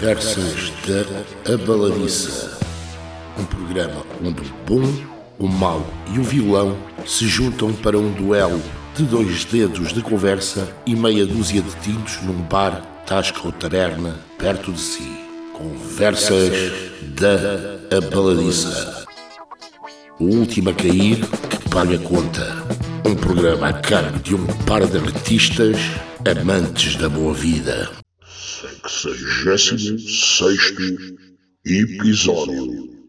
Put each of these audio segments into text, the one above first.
Conversas da Abaladiça. Um programa onde o bom, o mau e o vilão se juntam para um duelo de dois dedos de conversa e meia dúzia de tintos num bar, tasca ou taberna perto de si. Conversas da Abaladiça. O último a cair que paga a conta. Um programa a cargo de um par de artistas amantes da boa vida. 66 episódio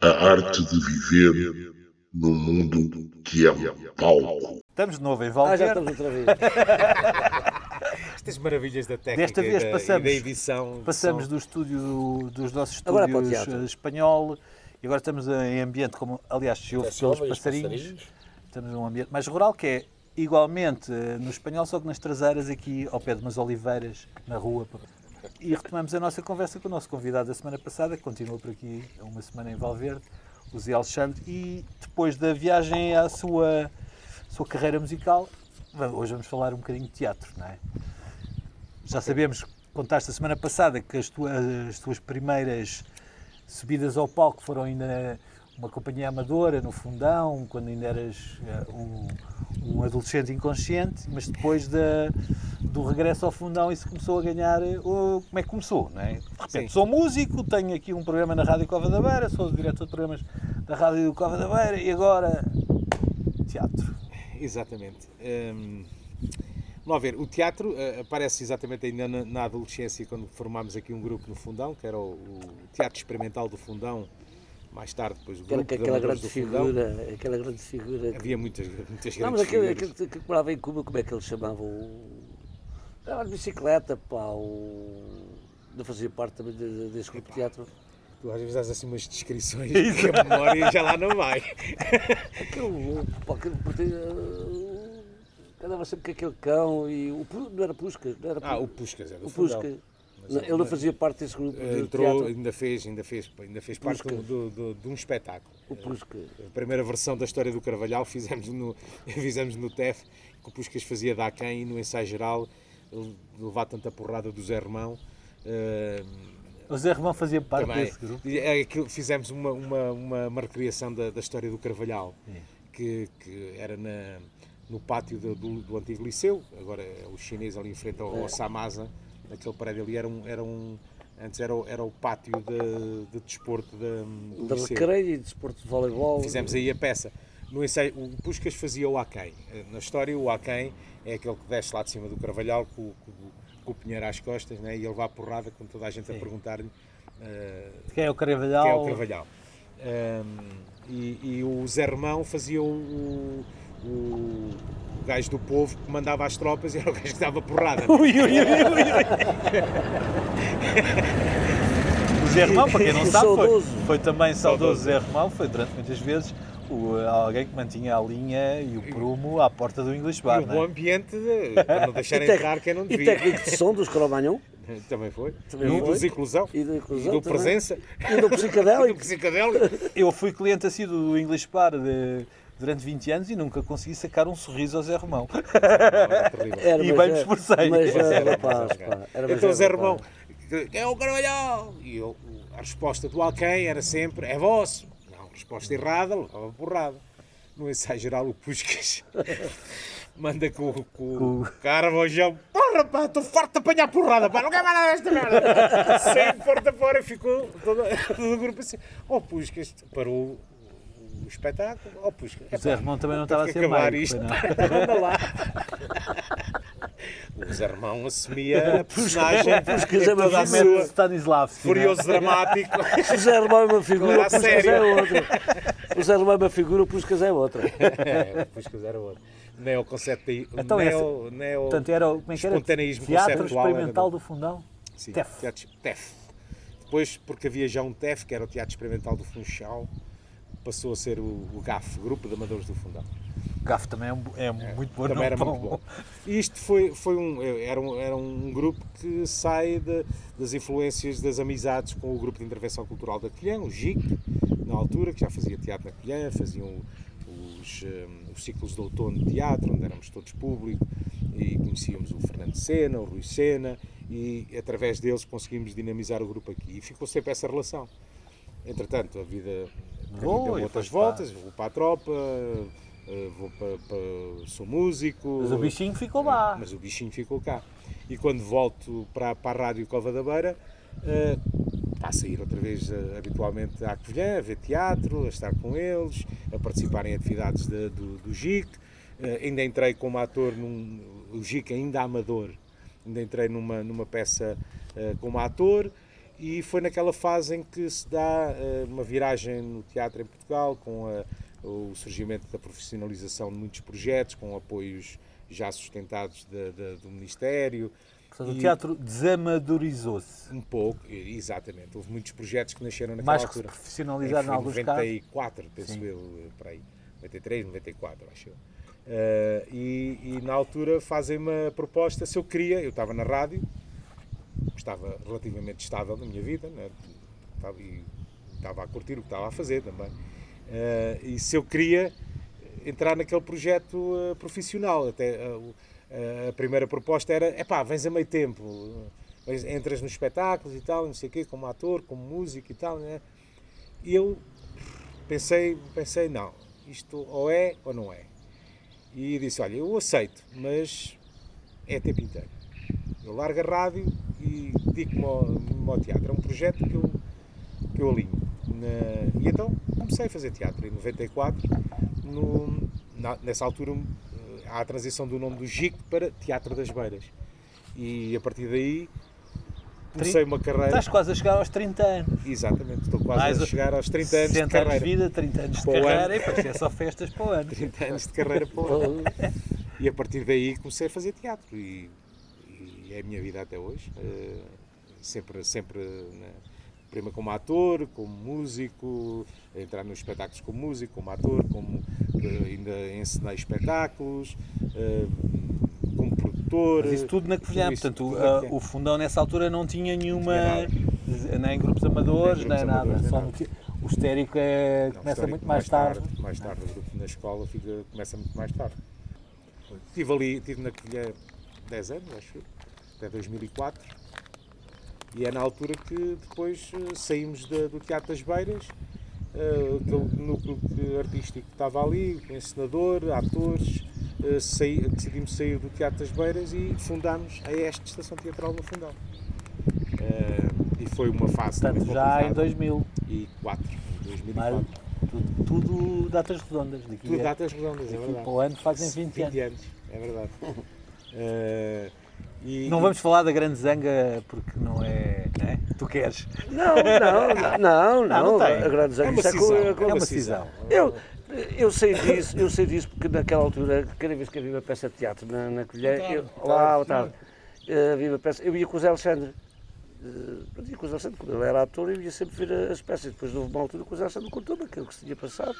A arte de viver num mundo que é um palco. Estamos de novo em Ah, já Valverde. estamos outra vez. Estas maravilhas da técnica Desta vez da, passamos- e da edição. Passamos são- do estúdio do- dos nossos o estúdios eh, espanhol e agora estamos em ambiente, como aliás se ouve pelos passarinhos, passarinhos. estamos num ambiente mais rural que é igualmente eh, no espanhol, só que nas traseiras aqui ao pé de umas oliveiras na rua. E retomamos a nossa conversa com o nosso convidado da semana passada, que continua por aqui há uma semana em Valverde, o Zé Alexandre, e depois da viagem à sua, sua carreira musical, hoje vamos falar um bocadinho de teatro, não é? Já sabemos, contaste a semana passada que as tuas, as tuas primeiras subidas ao palco foram ainda uma companhia amadora, no fundão, quando ainda eras eh, um, um adolescente inconsciente, mas depois da, do regresso ao fundão isso começou a ganhar. eh, o- como é que começou? Não é? De repente, Sim. sou músico, tenho aqui um programa na Rádio Cova da Beira, sou diretor de programas da Rádio Cova da Beira e agora teatro. Exatamente. Hum, vamos lá ver, o teatro eh, aparece exatamente ainda na, na adolescência, quando formámos aqui um grupo no Fundão, que era o, o Teatro Experimental do Fundão, mais tarde depois o grupo de aquela grande do Fundão. figura, aquela grande figura. Havia muitas, muitas Não, grandes mas aquele, aquele que morava em Cuba, como é que ele chamava? O... Estava de bicicleta, pá, o... Não fazia parte também de- de- desse grupo de teatro. Tu às vezes dás assim umas descrições que a memória já lá não vai. Aquele, pá, aquele, uh, andava sempre com aquele cão e o não era Puscas, não era Ah, o Puscas, é do o. Puscas. Ele- não fazia parte desse grupo de Entrou, teatro. ainda fez, ainda fez, ainda fez parte do, do- de um espetáculo. O Puscas. A primeira versão da história do Carvalhal fizemos no, fizemos no TEF, que o Puscas fazia da quem e no ensaio geral levar tanta porrada do Zé Romão. eh, O Zé Romão fazia parte também. desse grupo. É fizemos uma, uma, uma, uma recriação da, da história do Carvalhal, que, que era na, no pátio do, do, do antigo liceu, agora é o chinês ali em frente ao, ao Samasa, naquele prédio ali era um, era um antes era o, era o pátio de, de desporto da, Da liceu. recreio e de desporto de voleibol. Fizemos aí a peça. No ensaio, o Puscas fazia o Aquém. Eh, Na história, o Aquém é aquele que desce lá de cima do Carvalhal com, o- com com o pinheiro às costas né? e ele vai à porrada com toda a gente a perguntar-lhe eh, Quem é o Carvalhal? quem é o Carvalhal. Ahm, e, e o Zé Romão fazia o, o, o- gajo do povo que mandava as tropas e era o gajo que dava porrada. Ui, ui, ui, ui, ui. O Zé Romão, para quem não sabe, foi, Saudoso. foi também saudoso. Zé Romão, foi durante muitas vezes o, alguém que mantinha a linha e o prumo à porta do English E Bar, o não bom é? ambiente de, para não deixar E entrar quem não E devia. técnico de som dos Cromagnon. Também foi. Também e foi. dos Inclusão. E do Inclusão E do também. Presença. E do E do Psicadélico. Psicadélico. Eu fui cliente assíduo do English Bar de- durante 20 anos e nunca consegui sacar um sorriso ao Zé Romão. Era terrível. Era, E bem me é- esforcei. Mas é era, rapaz, era. pá. Era, Então é Zé. Romão, quem é o Carvalhal? E eu, a resposta do Alquém era sempre, é vosso. Não, resposta errada, levava porrada. No ensaio geral, o Puscas manda com, com o chão, porra pá, estou farto de apanhar porrada, pá, não quero mais nada desta merda. Sem porta fora, ficou todo, todo o grupo assim, ó Puscas, parou o, o espetáculo, ó Puscas. O Zé Romão também não estava a que ser acabar meio. isto. pois. Anda lá. O Zé Romão assumia a personagem Puscas em é uma figura. Sua Stanislavski. é? furioso dramático. O Zé Romão é uma figura, o a Puscas é outra. O Zé Romão é uma figura, o Puscas é outra. É, que era outro. Neo conceito Então, neo, neo, Portanto, era, o- como é que era? espontaneísmo Teatro era Experimental do- do Fundão. Sim, TEF. teatro- TEF. Depois, porque havia já um TEF, que era o Teatro Experimental do Funchal, passou a ser o, o GAF, Grupo de Amadores do Fundão. O GAF também é, um- é muito bom. Também era muito bom. Isto foi, foi um, era, um, era um grupo que sai de- das influências das amizades com o Grupo de Intervenção Cultural da Colhã, o GIC, na altura, que já fazia teatro na Colhã, faziam os, hum, os ciclos de outono de teatro, onde éramos todos público, e conhecíamos o Fernando Sena, o Rui Sena, e através deles conseguimos dinamizar o grupo aqui. E ficou sempre essa relação. Entretanto, a vida Mudou deu e outras foste voltas, vou para a tropa, eh, vou para, para- sou músico. Mas o bichinho ficou lá. Mas o bichinho ficou cá. E quando volto para, para a Rádio Cova da Beira, eh, a ir outra vez eh, habitualmente à Covilhã, a ver teatro, a estar com eles, a participar em atividades de- do, do GIC. Eh, ainda entrei como ator num. O GIC ainda amador, ainda entrei numa, numa peça eh, como ator. E foi naquela fase em que se dá eh, uma viragem no teatro em Portugal, com a- o surgimento da profissionalização de muitos projetos, com apoios já sustentados da- da- do Ministério. Portanto, o teatro desamadorizou-se. Um pouco, exatamente. Houve muitos projetos que nasceram naquela Mais que altura. profissionalizaram em Foi alguns casos. 94, penso Sim. eu, eh, por aí. 93, 94, acho eu. Eh, e, e na altura fazem uma proposta, se eu queria, eu estava na rádio, estava relativamente estável na minha vida, né? estava, e estava a curtir o que estava a fazer também. Eh, e se eu queria entrar naquele projeto eh, profissional, até eh, a primeira proposta era, epá, vens a meio tempo, vens- entras nos espetáculos e tal, não sei o quê, como ator, como músico e tal, né? E eu pensei, pensei, não, isto ou é ou não é. E disse, olha, eu aceito, mas é tempo inteiro. Eu largo a rádio e dedico-me ao, ao teatro. É um projeto que eu, que eu alinho. Na- e então comecei a fazer teatro em 94. No, na- nessa altura eh, há a transição do nome do GIC para Teatro das Beiras. E a partir daí comecei uma carreira. Estás quase a chegar aos 30 anos. Exatamente, estou quase Mais a chegar aos 30 anos de 60 carreira. anos de vida, 30 anos de Para o carreira, ano. e depois é só festas para o ano. 30 anos de carreira para o ano. E a partir daí comecei a fazer teatro e, e é a minha vida até hoje. Eh, sempre, sempre, né, primeiro como ator, como músico, entrar nos espetáculos como músico, como ator, como eh, ainda ensinei espetáculos, eh, como produtor. Mas isso tudo na Covilhã, portanto, tudo na a- Covilhã. o fundão nessa altura não tinha nenhuma, tinha nem grupos amadores, Nem nem, grupos nada. amadores, nem Só nada. no te- o histérico é, Não, começa muito mais tarde. Mais tarde, o grupo na escola fica, começa muito mais tarde. Estive ali, estive na Colher 10 anos, acho eu, até 2004. E é na altura que depois eh, saímos da- do Teatro das Beiras, eh, aquele núcleo artístico que estava ali, encenador, atores, eh, saí- decidimos sair do Teatro das Beiras e fundámos a Este Estação Teatral no Fundão. Eh, e foi uma fase Portanto, já em complicada. 2004. 2004, em Mais, 2004. tudo, tudo datas redondas. Daqui, Tudo a- datas redondas, é verdade. para o ano fazem 20, anos. é verdade. E, Não vamos falar da grande zanga porque não é. Né? Tu queres. Não, não, não, não. não tem. A grande É uma isso cisão. É É uma cisão. Eu, eu sei disso, eu sei disso porque naquela altura, cada vez que havia uma peça de teatro na, na Colher, eu, lá, boa tarde, Eh, havia uma peça, eu ia com o Zé Alexandre. Eh, Eu ia com o Zé Alexandre, ele era ator, eu ia sempre ver as peças. Depois houve uma altura que o Zé Alexandre contou-me aquilo que se tinha passado.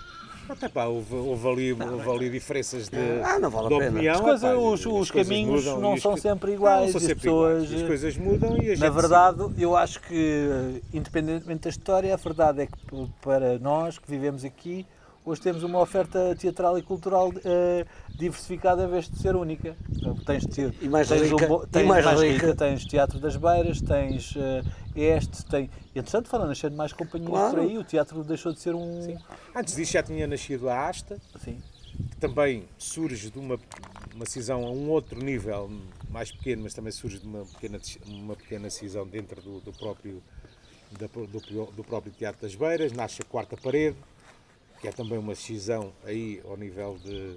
Até pá, houve, houve ali, houve ali diferenças de, Ah, não vale a de pena. opinião. As coisas- os- as os caminhos mudam não e as são sempre Não, iguais, não são as sempre pessoas, iguais. As eh, coisas mudam e a gente Na verdade, eu acho que, eh, independentemente da história, a verdade é que para nós que vivemos aqui, hoje temos uma oferta teatral e cultural eh, diversificada em vez de ser única. Portanto, Tens, te- E mais tens rica, bo- e tens mais rica. tens Teatro das Beiras, tens eh, este, tem. E entretanto foram nascendo mais companhias Claro. por aí, o teatro deixou de ser um. Sim. Antes disso já tinha nascido a Asta, Sim. que também surge de uma, uma cisão a um outro nível mais pequeno, mas também surge de uma pequena, uma pequena cisão dentro do, do próprio, da- do, do próprio Teatro das Beiras. Nasce a Quarta Parede, que é também uma cisão aí ao nível de,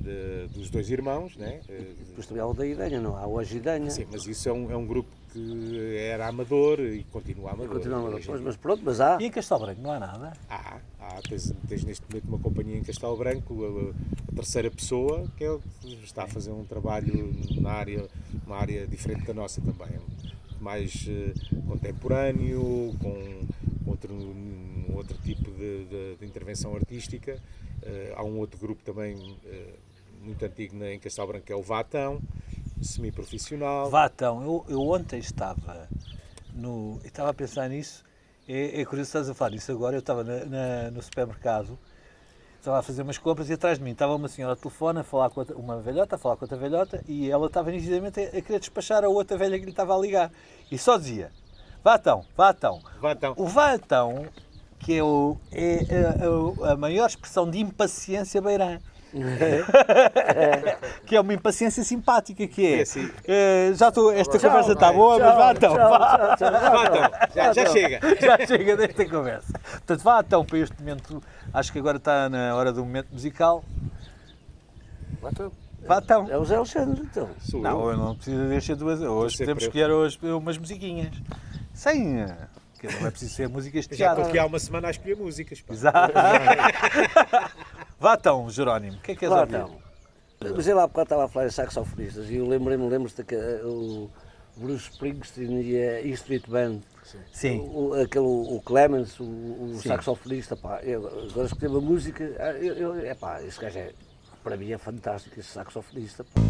de- dos dois irmãos, né? Depois também há o da Idanha, não há hoje Idanha. Sim, mas isso é um, é um grupo que era amador e continua amador. Hoje em depois, dia. mas pronto, mas há. E em Castelo Branco não há nada? Há, há tens, tens neste momento uma companhia em Castelo Branco, a, a terceira pessoa, que é o que está a fazer um trabalho na área, uma área diferente da nossa também, mais eh, contemporâneo, com outro, outro tipo de, de- de intervenção artística. Eh, há um outro grupo também eh, muito antigo na- em Castelo Branco, que é o Vatão, semi-profissional. Vatão, eu, eu ontem estava no. Estava a pensar nisso. É, é curioso estás a falar disso agora. Eu estava na- na- no supermercado estava a fazer umas compras e atrás de mim estava uma senhora ao telefone a falar com outra, uma velhota, a falar com outra velhota e ela estava nitidamente a, a querer despachar a outra velha que lhe estava a ligar. E só dizia: vá vá então. Vá então. O vá então, que é, o, é a, a- a maior expressão de impaciência beirã. que é uma impaciência simpática, que é. É assim. eh, já estou, esta Tchau, conversa está boa, mas tchau, vá então. tchau, vá. tchau, tchau, Vá vá, então, já, já chega. Já chega desta conversa. Portanto, vá então para este momento. Acho que agora está na hora do momento musical. Vá então. Vá então. É o Zé Alexandre, então. Sou Não, eu. eu não preciso deixar duas. Hoje podemos eu. escolher hoje umas musiquinhas. Sem. Que não é preciso ser músicas de Já teatro. estou aqui há uma semana a escolher músicas. pá. Exato. Vá então, Jerónimo. O que é que és Vá ouvir? então. Mas ele há bocado estava a falar em saxofonistas e eu lembrei-me, lembro-te que eh, o Bruce Springsteen e a E Street Band, Sim. o, aquele, o Clemens, o, o saxofonista, pá, eu, agora escutei uma música, ah, eu, eu, é pá, esse gajo é, para mim é fantástico, esse saxofonista. pá.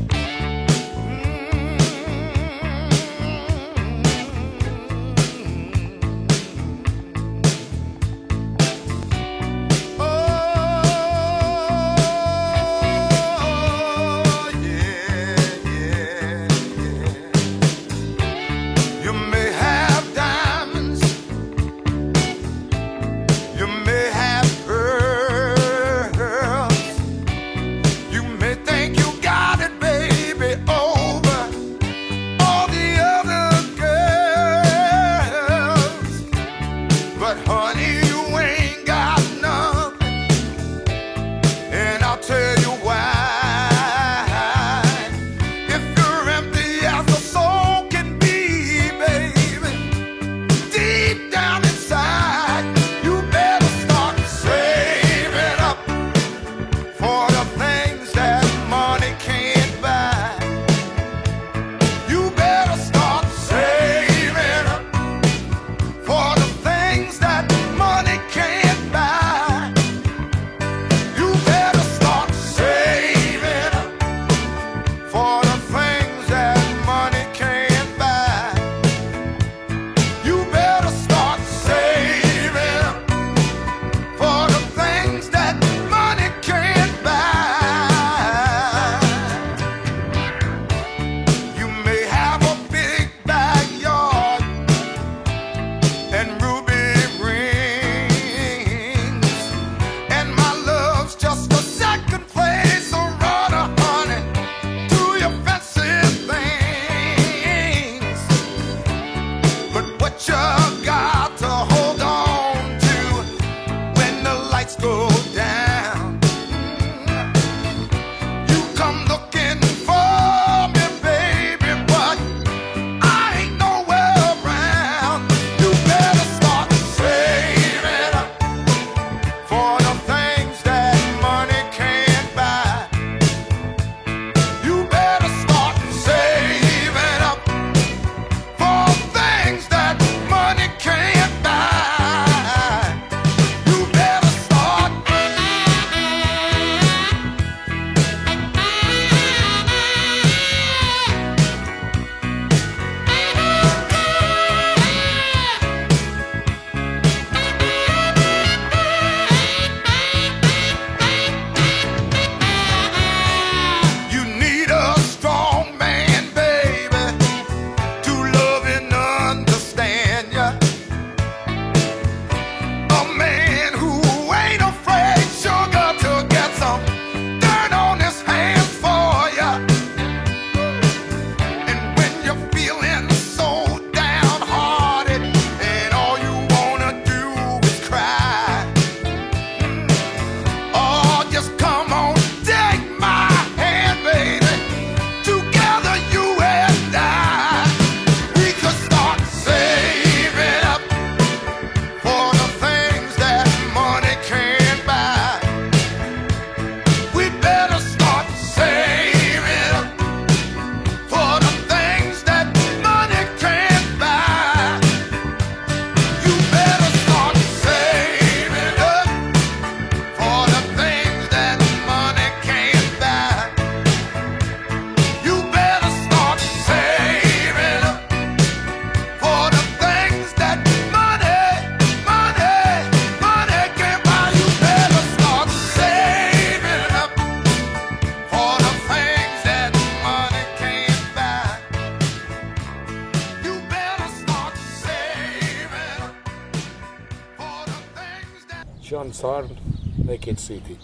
Naked City.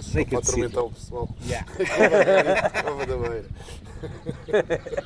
Só Naked para City. atormentar o pessoal. Yeah. Cova da Beira.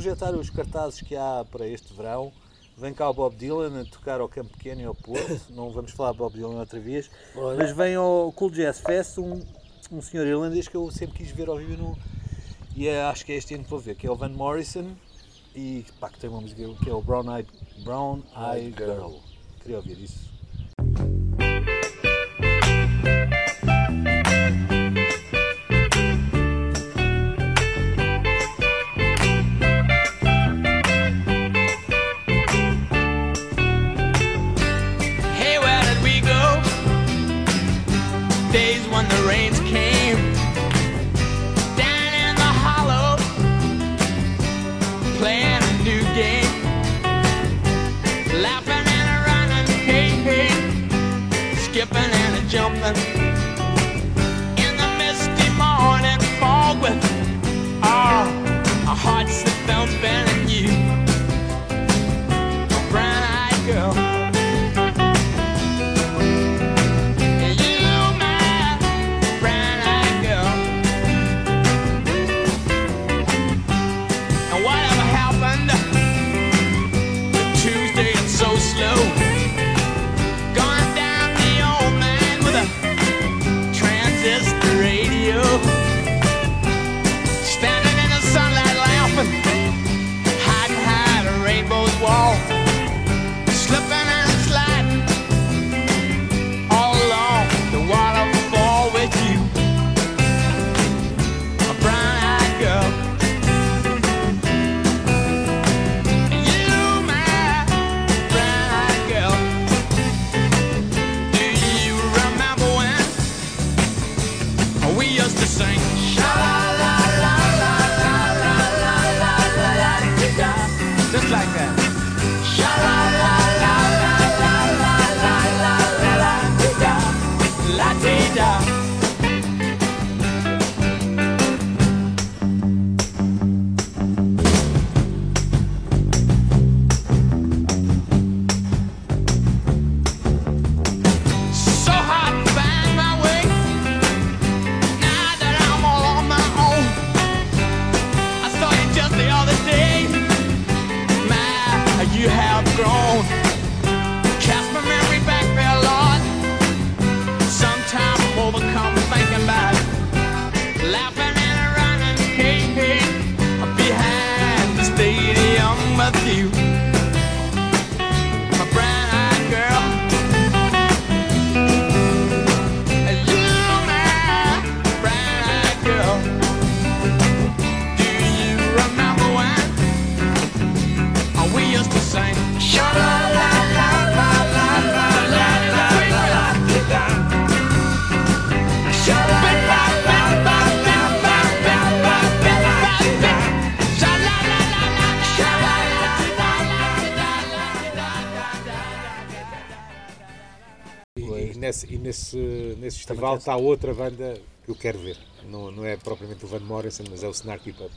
projetar os cartazes que há para este verão. Vem cá o Bob Dylan a tocar ao Campo Pequeno e ao Porto. Não vamos falar de Bob Dylan outra vez. Mas vem ao Cool Jazz Fest um, um senhor irlandês que eu sempre quis ver ao vivo no, e é, acho que é este ano que vou ver, que é o Van Morrison e pá, que tem uma música que é o Brown Eyed, Brown Eyed Girl. Queria ouvir isso. Days when the rains came nesse, nesse, festival está outra banda que eu quero ver. Não, não é propriamente o Van Morrison, mas é o Snarky Pup.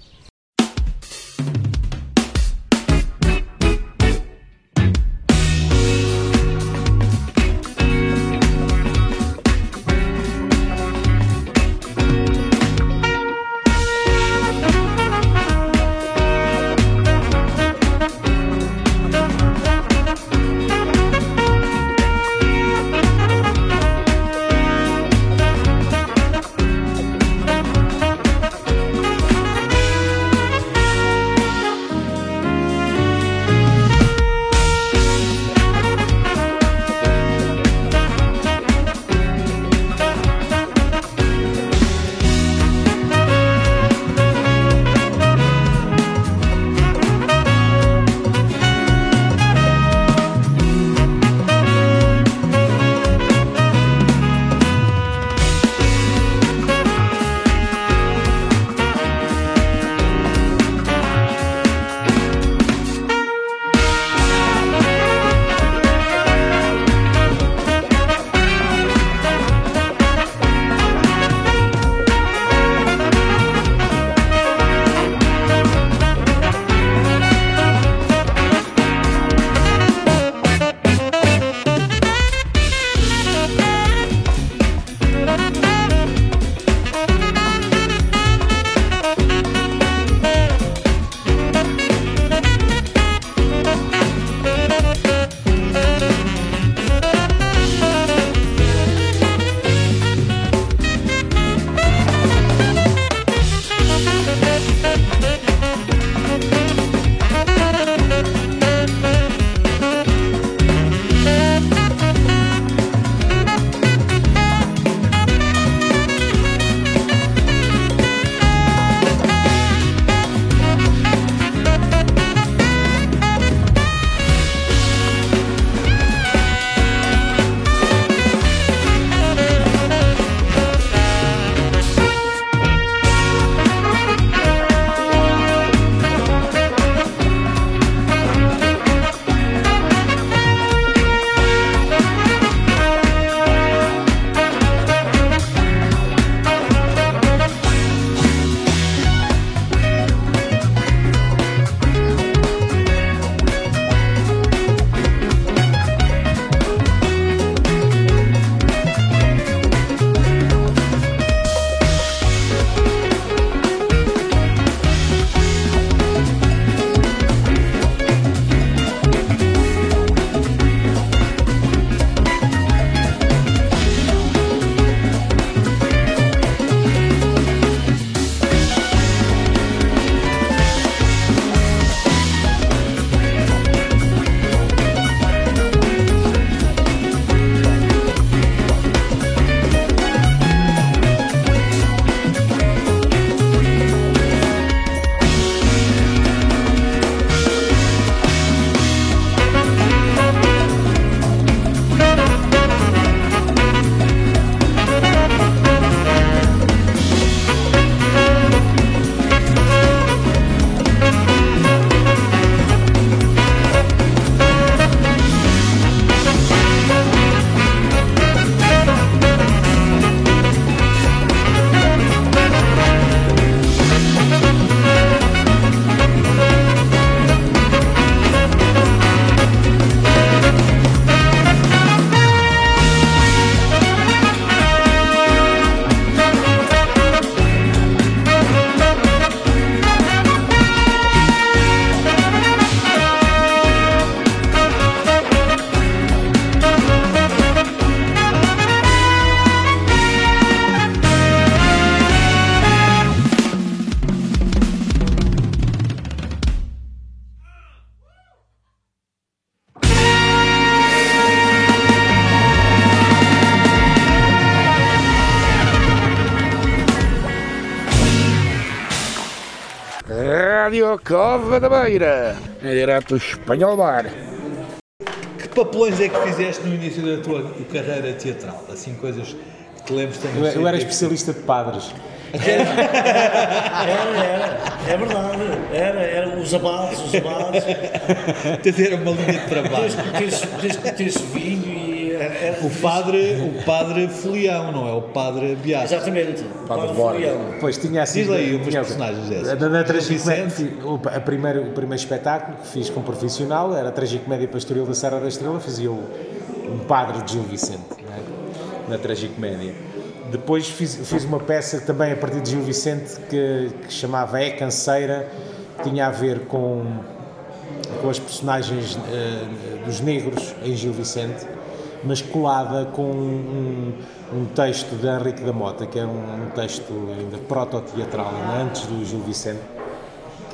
Cova da Beira, em direto Espanhol Bar. Que papelões é que fizeste no início da tua carreira teatral? Assim, coisas que te lembres tenhas Eu, eu era especialista de padres. Era, era, é verdade. Era, era os abates, os. Tens era uma linha de trabalho. Tens tens- tens meter vinho e. O padre, o padre Folião, não é o padre Beato. Exatamente. Padre Folião. Pois tinha assim. Diz aí umas tinha- personagens dessas. Na, na tragicomédia, o, a primeiro, o primeiro espetáculo que fiz como profissional era a Tragicomédia Pastoril da Serra da Estrela, fazia o, um padre de Gil Vicente, não é? na Tragicomédia. Depois fiz, fiz uma peça também a partir de Gil Vicente que, que chamava É Canseira, que tinha a ver com, com as personagens eh, dos negros em Gil Vicente, mas colada com um, um texto de Henrique da Mota, que é um, um texto ainda proto-teatral, ainda antes do Gil Vicente,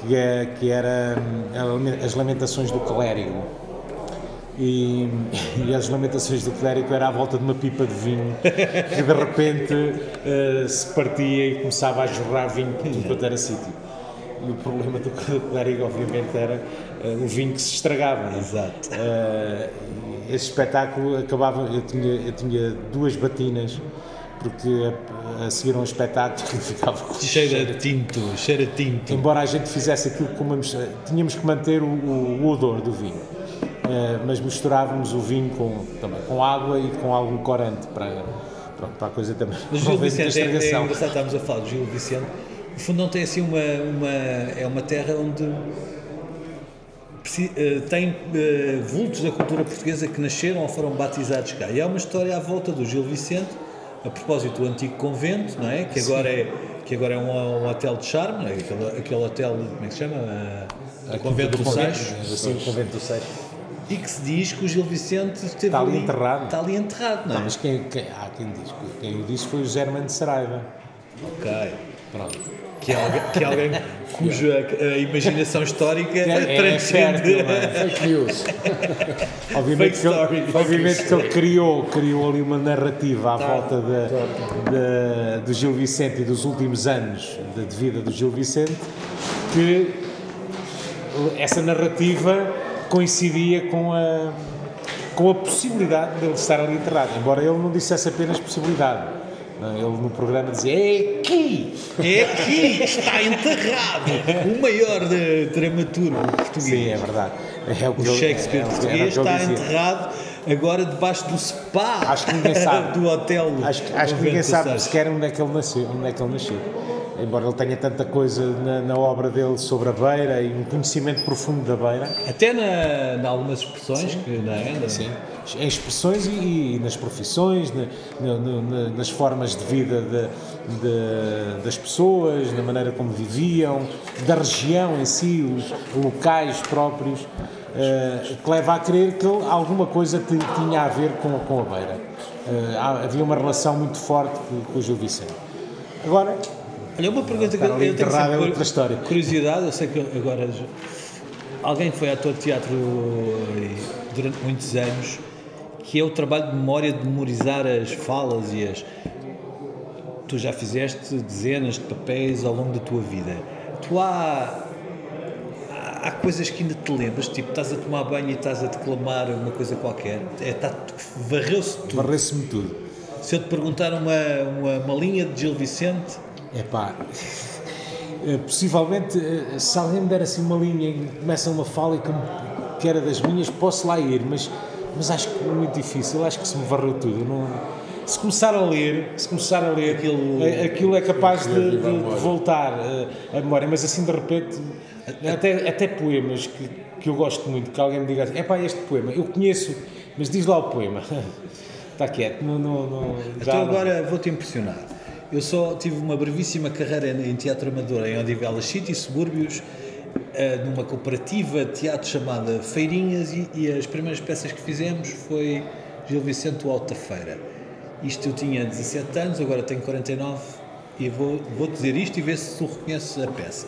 que, é, que era hum, as lamentações do clérigo. E, e as lamentações do clérigo era à volta de uma pipa de vinho que de repente eh, se partia e começava a jorrar vinho por tudo quanto era sítio. E o problema do clérigo, obviamente, era eh, o vinho que se estragava. Exato. esse espetáculo acabava. Eu tinha, eu tinha duas batinas, porque a, a seguir a um espetáculo ficava com Cheira a tinto, cheira a tinto. Embora a gente fizesse aquilo uma mistura, tínhamos que manter o, o- o odor do vinho, Eh, mas misturávamos o vinho com, também, com água e com algum corante para, pronto, para a coisa também Mas Gil Vicente, é, é engraçado a falar de Gil Vicente. No fundo, não tem assim uma. uma é uma terra onde. eh, tem eh, vultos da cultura portuguesa que nasceram ou foram batizados cá. E há uma história à volta do Gil Vicente, a propósito do antigo convento, não é? Que agora é, que agora é um, um hotel de charme, é? aquele, aquele hotel, como é que se chama? O convento do Seixo. Sim, o convento do Seixo. E que se diz que o Gil Vicente Está ali enterrado. Está ali enterrado, não é? Não, mas quem, quem, há quem diz, quem o disse foi o Germano de Saraiva. Ok. Pronto. Que é alguém, que é alguém cuja imaginação histórica É- transcende. é? Fake news. Obviamente, que ele, obviamente que ele criou, criou ali uma narrativa à Tá. volta de, de- do Gil Vicente e dos últimos anos de, de vida do Gil Vicente, que essa narrativa coincidia com a, com a possibilidade dele estar ali enterrado, embora ele não dissesse apenas possibilidade. Ele no programa dizia: É aqui! É aqui, está enterrado, o maior de, dramaturgo português. Sim, é verdade. É o O Shakespeare é português está enterrado agora debaixo do spa Acho que ninguém sabe. do hotel. Acho, que- acho que ninguém sabe sequer onde é que ele nasceu. Onde é que ele nasceu. Embora ele tenha tanta coisa na, na obra dele sobre a beira e um conhecimento profundo da beira. Até na, em algumas expressões que não é? Na- Sim. Em expressões e, e nas profissões, na- na- na- na- nas formas de vida de- de- das pessoas, na maneira como viviam, da região em si, os locais próprios, eh, que leva a crer que ele- alguma coisa ti- tinha a ver com, com a beira. Há- havia uma relação muito forte com, com o Gil Vicente. Agora, Olha, uma pergunta que eu tenho é outra história. curiosidade, eu sei que agora alguém que foi ator de teatro eh, durante muitos anos, que é o trabalho de memória de memorizar as falas e as. Tu já fizeste dezenas de papéis ao longo da tua vida. Tu há. há- Há coisas que ainda te lembras, tipo, estás a tomar banho e estás a declamar uma coisa qualquer. É, tá, varreu-se tudo. varreu-se-me tudo. Se eu te perguntar uma, uma, uma linha de Gil Vicente, Epá, eh, possivelmente, eh, se alguém me der assim uma linha e começa uma fala e que, era das minhas, posso lá ir, mas, mas acho que é muito difícil, acho que se me varreu tudo. não- se começar a ler, se começar a ler, aquilo, aquilo é capaz de, de- de voltar eh, à memória, mas assim de repente, até, até poemas que, que eu gosto muito, que alguém me diga assim, epá, este poema, eu conheço, mas diz lá o poema. Está quieto, não, não, não, Então agora vou-te impressionar. Eu só tive uma brevíssima carreira em teatro amador em Odivelas City, subúrbios, eh, numa cooperativa de teatro chamada Feirinhas e, e as primeiras peças que fizemos foi Gil Vicente o Alta Feira. Isto eu tinha 17 anos, agora tenho 49 e vou, vou dizer isto e ver se tu reconheces a peça.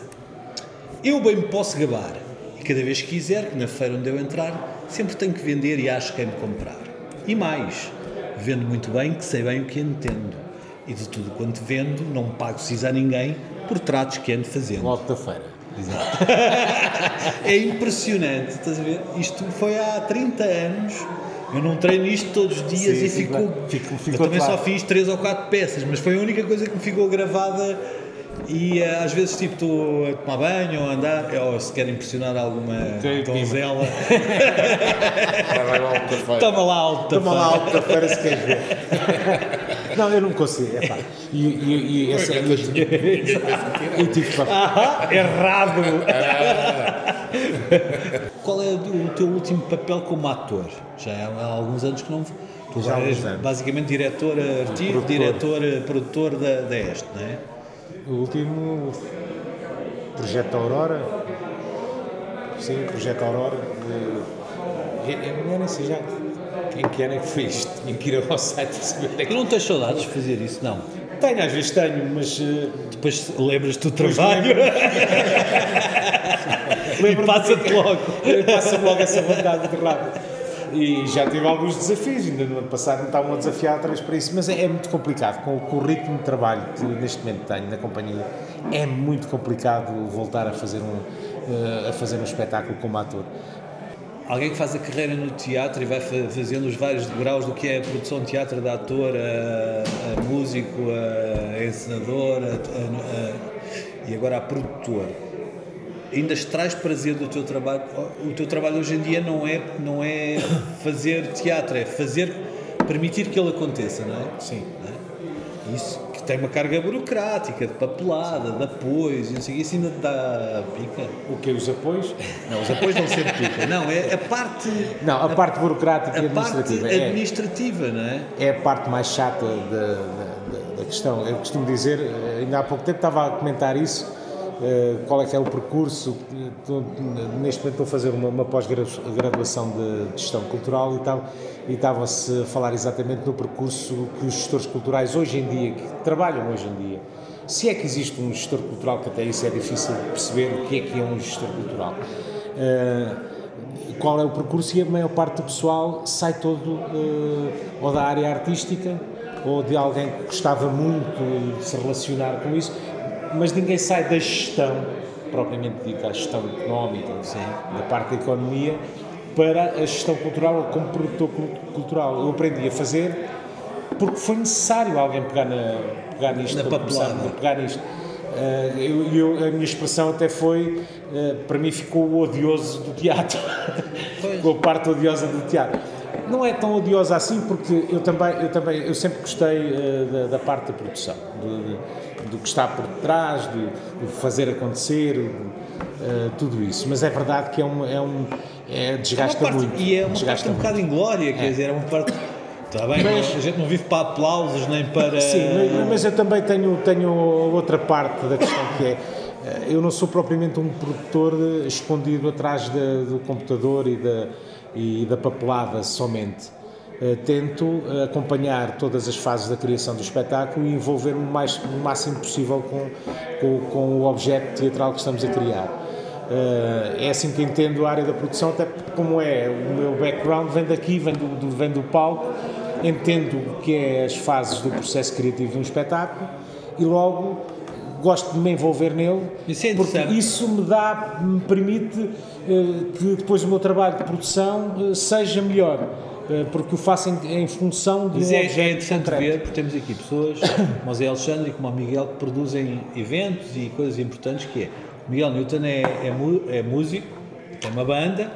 Eu bem me posso gabar e cada vez que quiser, que na feira onde eu entrar, sempre tenho que vender e acho quem me comprar. E mais, vendo muito bem que sei bem o que entendo. E de tudo quanto vendo, não pago cis a ninguém por tratos que ando fazendo. Logo da feira. Exato. é impressionante, estás a ver? Isto foi há 30 anos. Eu não treino isto todos os dias Sim, e ficou. eu também claro. só fiz 3 ou 4 peças, mas foi a única coisa que me ficou gravada E eh, às vezes, tipo, estou a tomar banho ou a andar, ou se quer impressionar alguma donzela, toma lá alta Toma lá alta feira se queres ver. Não, eu não consigo. Epá. E, e, e, essa, e, e tive para. Ah, errado! Qual é o teu último papel como ator? Já há alguns anos que não. Tu Já és basicamente diretor artístico, Produtor. diretor, eh, produtor da, da Este, não é? O último projeto Aurora. Sim, projeto Aurora. De, eu, eu nem sei já quem que era que fez. Tinha que ir ao site é Tu não tens saudades de fazer isso, não? Tenho, às vezes tenho, mas. eh, Depois lembras-te do trabalho e passa-te logo. Passa-me logo essa vontade de rápido. E já tive alguns desafios, ainda no ano passado me estavam a desafiar vez para isso, mas é, é muito complicado. Com, o- com o ritmo de trabalho que neste momento tenho na companhia, é muito complicado voltar a fazer um, eh, a fazer um espetáculo como ator. Alguém que faz a carreira no teatro e vai fa- fazendo os vários degraus do que é a produção de teatro de ator, a, a músico, a, a encenador a- e agora a produtor. Ainda traz prazer do teu trabalho. O teu trabalho hoje em dia não é, não é fazer teatro, é fazer, permitir que ele aconteça, não é? Sim. Não é? Isso que tem uma carga burocrática, de papelada, de apoios, e não sei o que, isso ainda te dá pica. O que? Os apoios? Não, os apoios não sempre pica. Não, é a parte. Não, a parte burocrática e a parte administrativa. é- administrativa, não é? é a parte mais chata da, da- da- questão. Eu costumo dizer, eh, ainda há pouco tempo estava a comentar isso, qual é que é o percurso. Neste momento estou a fazer uma, uma pós-graduação de, de gestão cultural e tal, e estava-se a falar exatamente no percurso que os gestores culturais hoje em dia, que trabalham hoje em dia, se é que existe um gestor cultural, que até isso é difícil de perceber o que é que é um gestor cultural. Eh, qual é o percurso e a maior parte do pessoal sai todo eh, ou da área artística ou de alguém que gostava muito de se relacionar com isso, mas ninguém sai da gestão propriamente dita, a gestão económica, da parte da economia, para a gestão cultural como produtor cul- cultural. Eu aprendi a fazer porque foi necessário alguém pegar, na, pegar nisto, Na começar papelada. a pegar nisto. Eh, eu, eu- a minha expressão até foi, eh, para mim ficou o odioso do teatro, ficou a parte odiosa do teatro. Não é tão odiosa assim porque eu também, eu também, eu sempre gostei eh, da, da parte da produção, do, do- do que está por trás, do, do fazer acontecer, eh, tudo isso. Mas é verdade que é um, é um é, desgasta É parte- muito. E é uma desgasta parte um bocado inglória, quer dizer, é uma parte. Está bem, Mas- a gente não vive para aplausos nem para. Sim, mas- eu também tenho, tenho outra parte da questão que é, eh, eu não sou propriamente um produtor escondido atrás da- do computador e da, e da papelada somente. Eh, Tento acompanhar todas as fases da criação do espetáculo e envolver-me o, mais, o máximo possível com, com, com o objeto teatral que estamos a criar. Eh, é assim que entendo a área da produção, até porque como é o meu background, vem daqui, vem do, do- vem do palco, entendo o que é as fases do processo criativo de um espetáculo e logo gosto de me envolver nele, Isso é porque isso me dá, me permite eh, que depois o meu trabalho de produção seja melhor, porque o faço em, em função de Mas um é, objeto é interessante concreto. ver, porque temos aqui pessoas, como o Zé Alexandre e como o Miguel, que produzem eventos e coisas importantes, que é, Miguel Newton é, é, é músico, tem uma banda,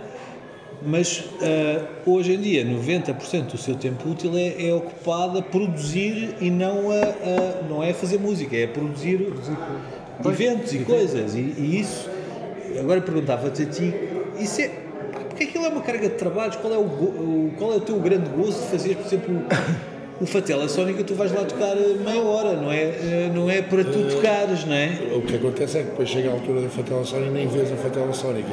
mas ah, hoje em dia 90% do seu tempo útil é, é ocupado a produzir e não a, a- não é a fazer música, é a produzir eventos e coisas. E, e isso, agora perguntava-te a ti, isso é, porque aquilo é uma carga de trabalhos, qual é o, o- qual é o teu grande gozo de fazer, por exemplo, o, o Fatela Sónica, tu vais lá tocar eh, meia hora, não é, eh, não é para tu tocares, não é? O que acontece é que depois chega a altura da Fatela Sónica e nem vês a Fatela Sónica.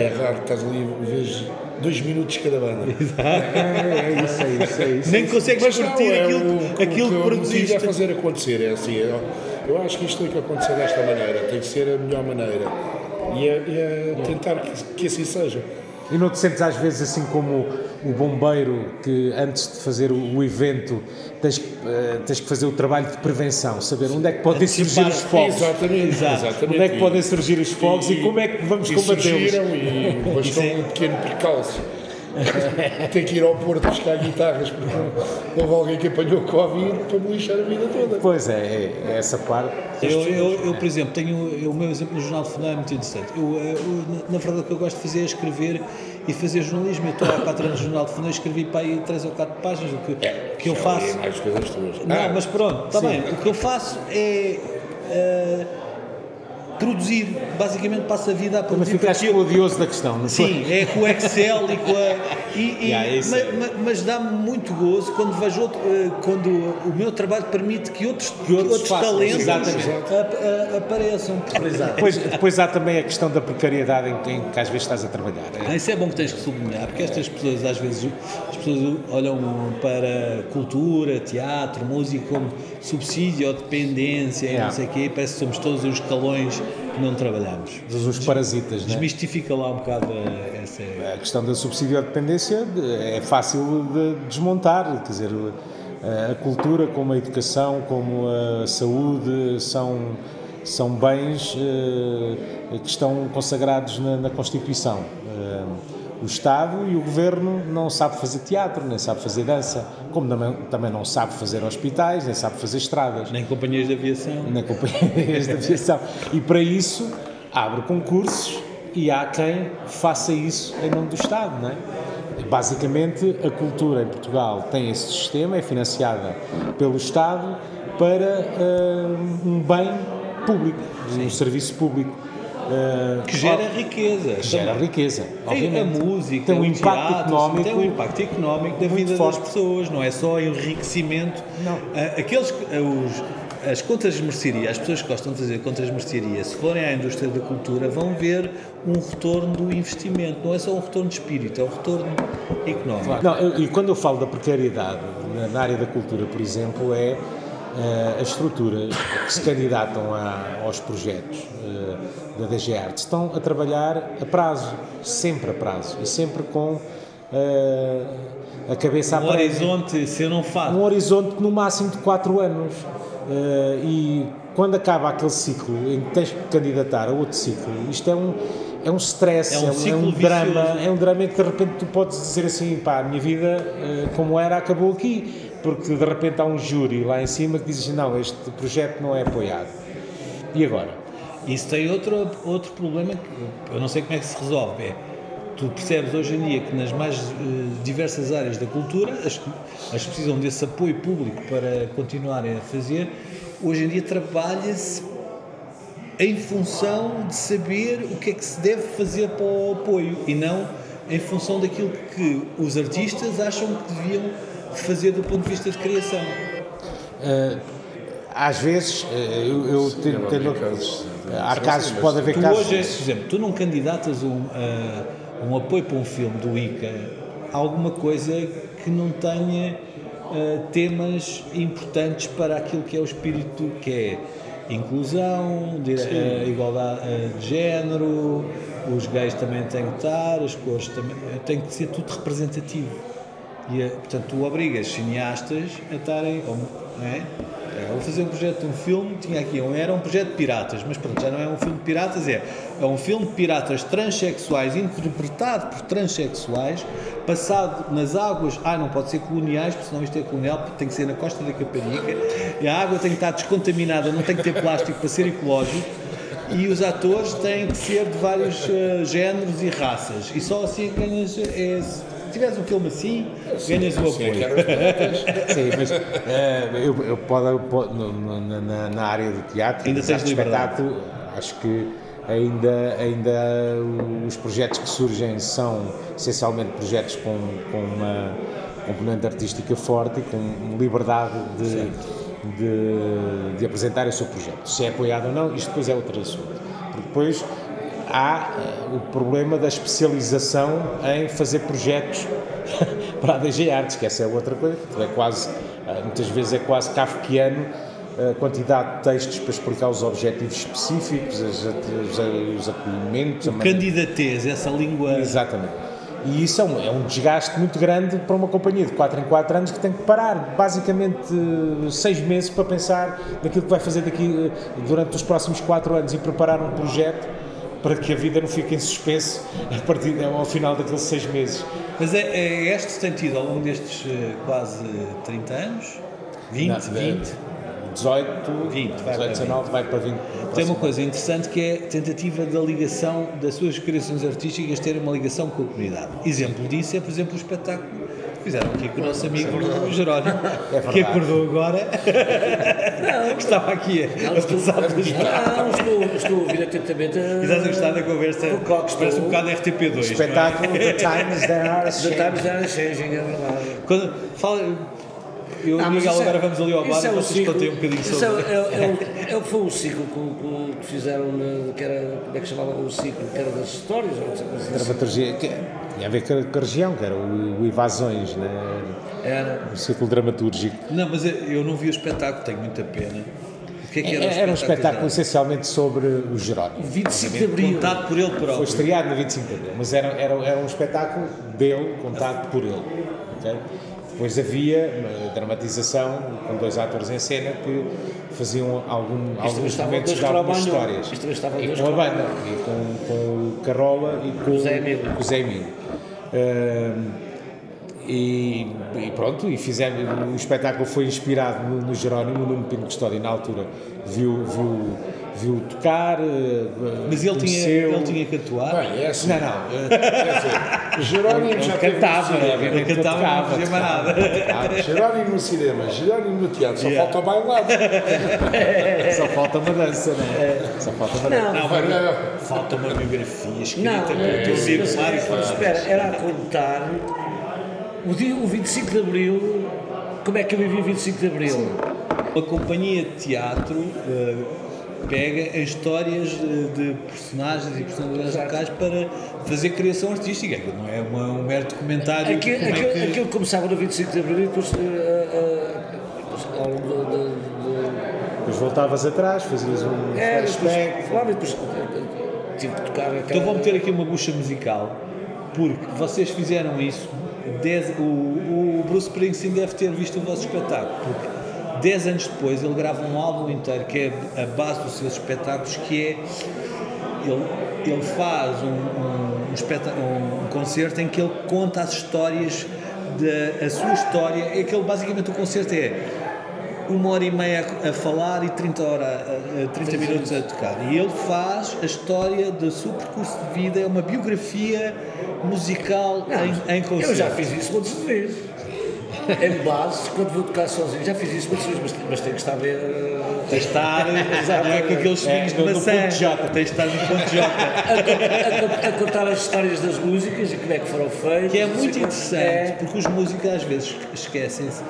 é. raro que estás ali e vês dois minutos cada banda. É, é isso, é isso, é isso. Nem consegues Mas não, curtir é aquilo, o, aquilo o que que produziste. é fazer acontecer, é assim. Eu, eu acho que isto tem que acontecer desta maneira, tem que ser a melhor maneira. E é, e é tentar que, que assim seja. E não te sentes às vezes assim como o bombeiro que antes de fazer o, evento tens, que, eh, tens que fazer o trabalho de prevenção, saber onde é que podem surgir os fogos. Exatamente, exatamente. Onde é que E- podem surgir os fogos e, como é que vamos e combatê-los. surgiram e bastou um pequeno percalço. Tem que ir ao Porto buscar guitarras porque houve alguém que apanhou Covid para me lixar a vida toda. Pois é, é, é essa parte. Eu, eu, eu, por exemplo, tenho o meu exemplo no Jornal de Fundão é muito interessante. Eu, eh, eu, na- verdade, o que eu gosto de fazer é escrever e fazer jornalismo. Eu estou há 4 anos no Jornal de Fundão e escrevi para aí 3 ou 4 páginas. O que, o que eu faço. É mais coisas tuas. Não, Ah, mas pronto, está bem. O que eu faço é eh, produzir. Basicamente passo a vida a produzir. ficaste porque eu- odioso da questão, não foi? Sim, é com o Excel e com a. E, e- Yeah, isso ma- é. ma- mas, dá-me muito gozo quando vejo outro, eh, quando o meu trabalho permite que outros, que outros outros, façam, talentos exatamente. ap- a- apareçam. Depois, depois há também a questão da precariedade em, em que às vezes estás a trabalhar. Ah, isso é bom que tens que sublinhar, porque estas pessoas, às vezes, as pessoas olham para cultura, teatro, música como subsídio ou dependência, e Yeah. não sei o quê, parece que somos todos os escalões que não trabalhamos. Os parasitas, né? Desmistifica lá um bocado a- essa. A questão da subsídio à dependência de- é fácil de desmontar, quer dizer, a cultura, como a educação, como a saúde, são, são bens eh, que estão consagrados na, na Constituição. O Estado e o Governo não sabe fazer teatro, nem sabe fazer dança, como também, também não sabe fazer hospitais, nem sabe fazer estradas. Nem companhias de aviação. na companhias de aviação. E para isso abre concursos e há quem faça isso em nome do Estado, não é? Basicamente, a cultura em Portugal tem esse sistema, é financiada pelo Estado para ah, um bem público, um serviço público. Ah, Que gera ó, riqueza. que gera também. riqueza, obviamente. A música, tem um o impacto teatro, económico tem um impacto económico da vida forte. das pessoas, não é só enriquecimento. Não. Ah, Aqueles, que- ah, os, as contas de mercearia, as pessoas que gostam de fazer contas de mercearia, se forem à indústria da cultura, vão ver um retorno do investimento. Não é só um retorno de espírito, é um retorno económico. Não, eu- e quando eu falo da precariedade na, na área da cultura, por exemplo, é eh, as estruturas que se candidatam a- aos projetos eh, da DG Artes estão a trabalhar a prazo, sempre a prazo e sempre com eh, a cabeça Um à horizonte, se eu não faço. Um horizonte no máximo de 4 anos. E quando acaba aquele ciclo em que tens que candidatar a outro ciclo, isto é um, é um stress, É um é um, ciclo drama, vicioso. é um drama em que de repente tu podes dizer assim, pá, a minha vida como era acabou aqui, porque de repente há um júri lá em cima que diz assim, não, este projeto não é apoiado. E agora? Isso tem outro, outro problema que eu não sei como é que se resolve. É, tu percebes hoje em dia que nas mais eh, diversas áreas da cultura, as, as precisam desse apoio público para continuarem a fazer, hoje em dia trabalha-se em função de saber o que é que se deve fazer para o apoio e não em função daquilo que os artistas acham que deviam fazer do ponto de vista de criação. Eh, às vezes, eh, eu, eu tenho, tenho- há casos, pode haver Tu casos... hoje, por exemplo, tu não candidatas um, a um apoio para um filme do ICA a alguma coisa que não tenha ah, temas importantes para aquilo que é o espírito que é inclusão, dire- ah, igualdade ah, de género, os gays também têm que estar, as cores também, tem que ser tudo representativo. E, eh, portanto, tu obrigas cineastas a estarem. ou, Não é? Eh, Vou fazer um projeto de um filme, tinha aqui um, era um projeto de piratas, mas pronto, já não é um filme de piratas, é, é um filme de piratas transexuais, interpretado por transexuais, passado nas águas, ah, não pode ser coloniais, porque senão isto é colonial, tem que ser na costa da Caparica, e a água tem que estar descontaminada, não tem que ter plástico para ser ecológico, e os atores têm que ser de vários eh, géneros e raças, e só assim é ganhas. É, tiveres um filme assim, ganhas o apoio. Sim, mas eh, eu, eu posso, eu po- no- no- na- na, na área do teatro, Ainda tens liberdade. espetáculo, acho que ainda, ainda os projetos que surgem são essencialmente projetos com, com uma componente artística forte e com liberdade de, de, de apresentar o seu projeto. Se é apoiado ou não, isto depois é outro assunto. Porque depois há eh, o problema da especialização em fazer projetos para a DG Artes, que essa é outra coisa, que é quase, eh, muitas vezes é quase kafkiano a quantidade de textos para explicar os objetivos específicos, os, os acolhimentos, a Candidatez, essa língua. Exatamente. E isso é um, é um desgaste muito grande para uma companhia de 4 em 4 anos que tem que parar basicamente eh, seis meses para pensar naquilo que vai fazer daqui eh, durante os próximos 4 anos e preparar um projeto para que a vida não fique em suspenso a partir ao final daqueles seis meses. Mas é, é este tem tido ao longo destes eh, quase 30 anos? 20, Não, 20? 18, 20, vai 18, para 19, vai para 20. Tem uma coisa interessante que é a tentativa da ligação das suas criações artísticas terem uma ligação com a comunidade. Exemplo disso é, por exemplo, o espetáculo fizeram aqui com o nosso amigo Jerónimo, que acordou agora, que estava aqui Não, a passar pelos não, estou, estou a ouvir atentamente a. Estás a gostar da conversa? O Cox, Parece um bocado RTP2. Espetáculo The Times There Are The Times Are Changing, é verdade. Quando fala, eu e o Miguel isso é- agora vamos ali ao bar isso e é o vocês ciclo- contem um bocadinho isso sobre. É, é, é, o- é, foi o ciclo que, que- fizeram, na- que era, como é que chamava o ciclo, que era das histórias, ou não sei Dramaturgia, que tinha a ver com a, com a região, que era o, o Invasões, né? Era. o ciclo dramatúrgico. Não, mas eu- eu não vi o espetáculo, tenho muita pena. O que é que era, o Era um espetáculo essencialmente sobre o Jerónimo. 25 de Abril. Contado por ele próprio. Foi estreado no 25 de Abril, mas era, era, era um espetáculo dele, contado por ele. ok? Depois havia uma dramatização com dois atores em cena que faziam algum, alguns momentos de algumas histórias. E com a banda, e com, com o Carola e com, o Zé Emílio. com o Zé Emílio. E, e pronto, e fizemos, o espetáculo foi inspirado no, no Jerónimo, o Nuno Pinto Custódio, na altura, viu, viu, viu tocar, eh, Mas ele tinha, ele tinha que atuar. Bem, é assim. Não, não, eh, Jerónimo já teve no cantava, Ele cantava, não fazia mais nada. tocava. Jerónimo no cinema, Jerónimo no teatro, só Yeah. falta o bailado. Só falta uma dança, não é? Só falta uma dança. Não. Falta uma biografia escrita Soares. espera, era a contar o, dia, o 25 de Abril, como é que eu vivi o 25 de Abril? A companhia de teatro eh, pega em histórias de, de personagens e personalidades locais para fazer criação artística. Aquilo não é uma- um mero documentário. de Aquilo, como é aquilo, que- aquilo começava no 25 de Abril e depois, depois ao longo do- do- do- Depois voltavas atrás, fazias um É, depois flashback. falava e depois eh, tive que tocar aquela... Então vou meter aqui uma bucha musical, porque vocês fizeram isso. dez- o, o Bruce Springsteen deve ter visto o vosso espetáculo, porque 10 anos depois ele grava um álbum inteiro que é a base dos seus espetáculos, que é ele, ele faz um, um, um um concerto em que ele conta as histórias da a sua história. É que ele, basicamente o concerto é uma hora e meia a, falar e 30, hora, a, a 30 minutos a tocar. E ele faz a história do seu percurso de vida, é uma biografia musical em, em concerto. Eu já fiz isso muitas vezes. Em base, quando vou tocar sozinho, já fiz isso muitas vezes, mas, mas tem que estar bem. eh, Tem de estar não é, com aqueles swings de no- no ponto J. Tem de estar no ponto J. a, a- a contar as histórias das músicas e como é que foram feitas. Que é muito interessante, É. porque os músicos às vezes esquecem-se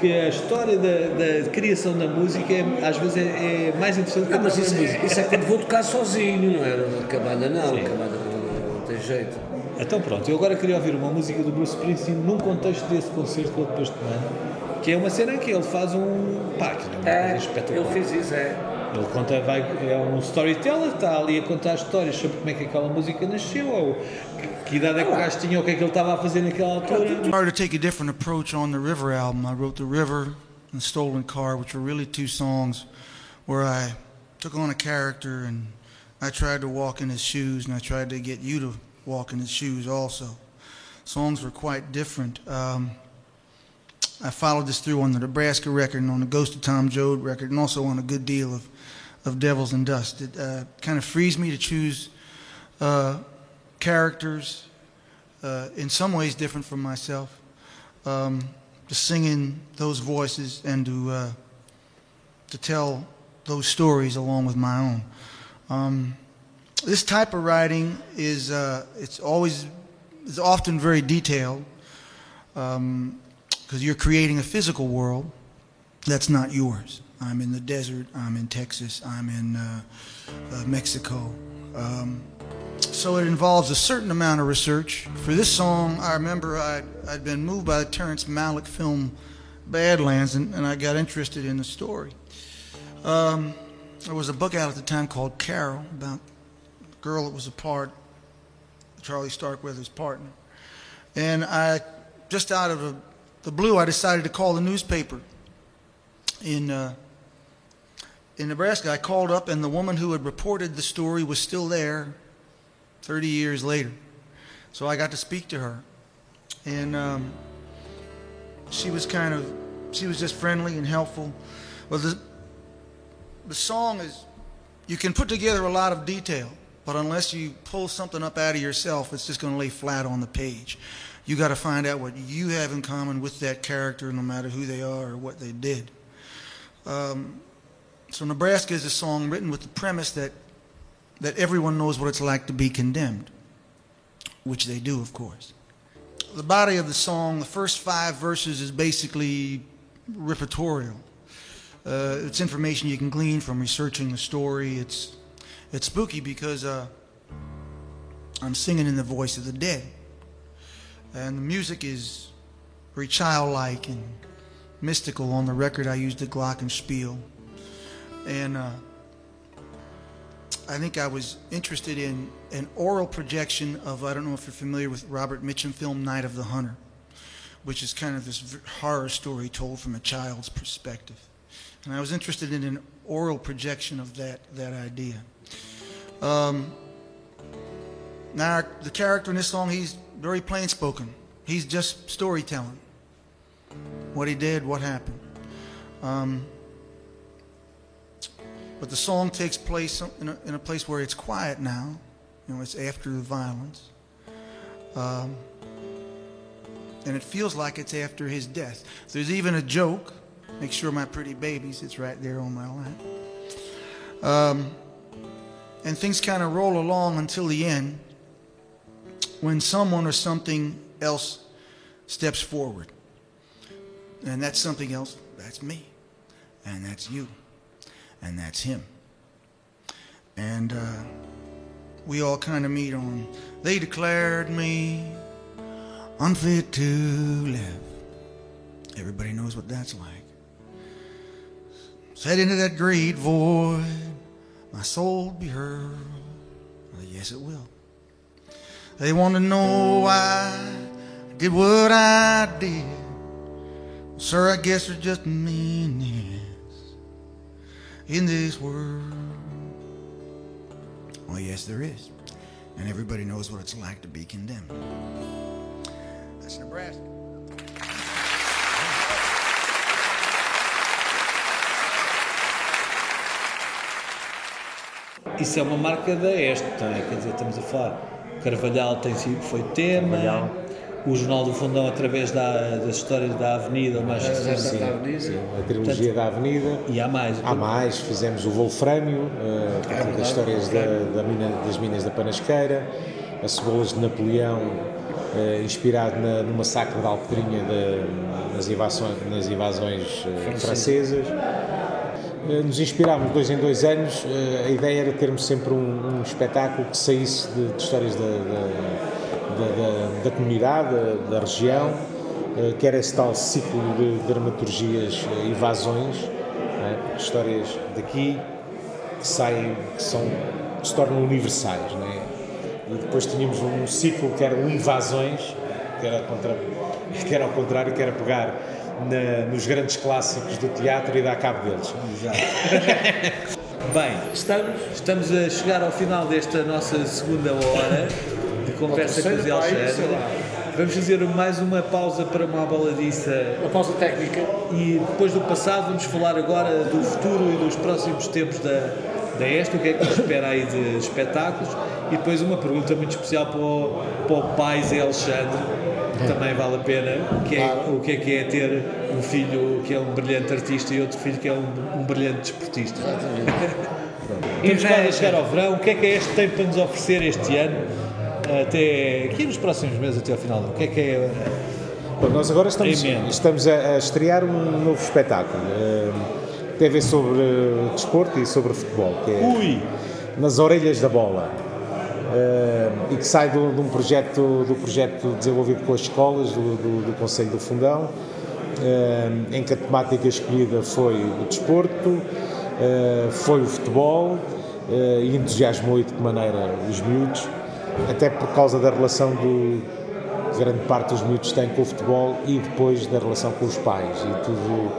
que a história da, da criação da música é, às vezes é, é mais interessante que a Não, mas isso, música. é, isso é quando vou tocar sozinho, não é? Com a banda não, com a banda não, não tem jeito. Então pronto, eu agora queria ouvir uma música do Bruce Springsteen num contexto desse concerto que ele depois te manda, que é uma cena em que ele faz um. que é uma É, coisa espetacular. ele fez isso, é. Ele conta, vai, é um storyteller, está ali a contar histórias sobre como é que aquela música nasceu, ou que, que idade é que o gajo tinha, ou o que é que ele estava a fazer naquela altura. I started to take a different approach on the River album. I wrote The River and Stolen Car, which were really two songs where I took on a character and I tried to walk in his shoes and I tried to get you to walk in his shoes also. Songs were quite different. Um, I followed this through on the Nebraska record and on the Ghost of Tom Joad record and also on a good deal of, of Devils and Dust. It uh, kind of frees me to choose uh, characters uh, in some ways different from myself. Um, to sing in those voices and to uh, to tell those stories along with my own. Um, this type of writing is uh, it's always it's often very detailed because you're creating a physical world that's not yours. I'm in the desert. I'm in Texas. I'm in uh, uh, Mexico. Um, so it involves a certain amount of research. For this song, I remember I'd, I'd been moved by the Terrence Malick film Badlands, and, and I got interested in the story. Um, there was a book out at the time called Carol about girl that was a part, Charlie Starkweather's partner. And I, just out of the, blue, I decided to call the newspaper in uh, in Nebraska. I called up, and the woman who had reported the story was still there 30 years later. So I got to speak to her. and um, she was kind of she was just friendly and helpful. Well, the the song is you can put together a lot of detail, but unless you pull something up out of yourself, it's just going to lay flat on the page. You got to find out what you have in common with that character, no matter who they are or what they did. Um, so Nebraska is a song written with the premise that that everyone knows what it's like to be condemned, which they do, of course. The body of the song, the first five verses, is basically repertorial. Uh, it's information you can glean from researching the story. It's it's spooky because uh, I'm singing in the voice of the dead, and the music is very childlike and mystical. On the record, I used the glockenspiel, and uh, I think I was interested in an oral projection of I don't know if you're familiar with Robert Mitchum film Night of the Hunter, which is kind of this horror story told from a child's perspective. And I was interested in an oral projection of that, that idea. Um, now, the character in this song, he's very plain spoken. He's just storytelling. What he did, what happened. Um, but the song takes place in a, in a place where it's quiet now. You know, it's after the violence. Um, and it feels like it's after his death. There's even a joke. Make sure my pretty baby sits right there on my lap. Um, and things kind of roll along until the end when someone or something else steps forward. And that's something else. That's me. And that's you. And that's him. And uh, we all kind of meet on, they declared me unfit to live. Everybody knows what that's like. Set into that great void, my soul be heard. Well, yes, it will. They want to know why I did what I did. Sir, I guess there's just meanness in this world. Well, yes, there is. And everybody knows what it's like to be condemned. That's Nebraska. Isso é uma marca da Este, é? quer dizer, estamos a falar. Carvalhal tem sido, foi tema. Carvalhal. O Jornal do Fundão, através da, das histórias da Avenida, mais Sim, recente. sim, sim, a trilogia da Avenida. E há mais. Há mais, fizemos o Wolfrâmio, eh, portanto, as histórias da, da mina- das minas da Panasqueira, as cebolas de Napoleão, eh, inspirado na, no massacre de Alpedrinha da- nas invasões, nas invasões eh, francesas. Eh, Nos inspirámos dois em dois anos, eh, a ideia era termos sempre um, um espetáculo que saísse de, de histórias da, da- da- da- da comunidade, da, região, eh, que era esse tal ciclo de dramaturgias e é? histórias daqui que saem, que, são, que se tornam universais. É? E depois tínhamos um ciclo que era invasões, que era, contra, que era ao contrário, que era pegar na- nos grandes clássicos do teatro e dar cabo deles. Bem, estamos, estamos a chegar ao final desta nossa segunda hora de conversa com o Zé Alexandre. Vamos fazer mais uma pausa para uma baladiça. Uma pausa técnica. E depois do passado, vamos falar agora do futuro e dos próximos tempos da, da Este, o que é que nos espera aí de espetáculos. E depois uma pergunta muito especial para o, para o pai Zé Alexandre, que também vale a pena, que é o que é que é ter um filho que é um brilhante artista e outro filho que é um, um brilhante desportista. Temos quase a chegar ao verão, o que é que a Este tem para nos oferecer este ano? Até aqui nos próximos meses, até ao final do ano? O que é que é. Bom, nós agora estamos, Tremendo. estamos a, a estrear um novo espetáculo. eh, tem a ver sobre eh, desporto e sobre futebol, que é Ui! Nas Orelhas da Bola. Eh, e que sai de um projeto, do projeto desenvolvido com as escolas do, do, do Conselho do Fundão, eh, em que a temática escolhida foi o desporto, eh, foi o futebol e entusiasmou de que maneira os miúdos, até por causa da relação do, grande parte dos miúdos têm com o futebol e depois da relação com os pais. E tudo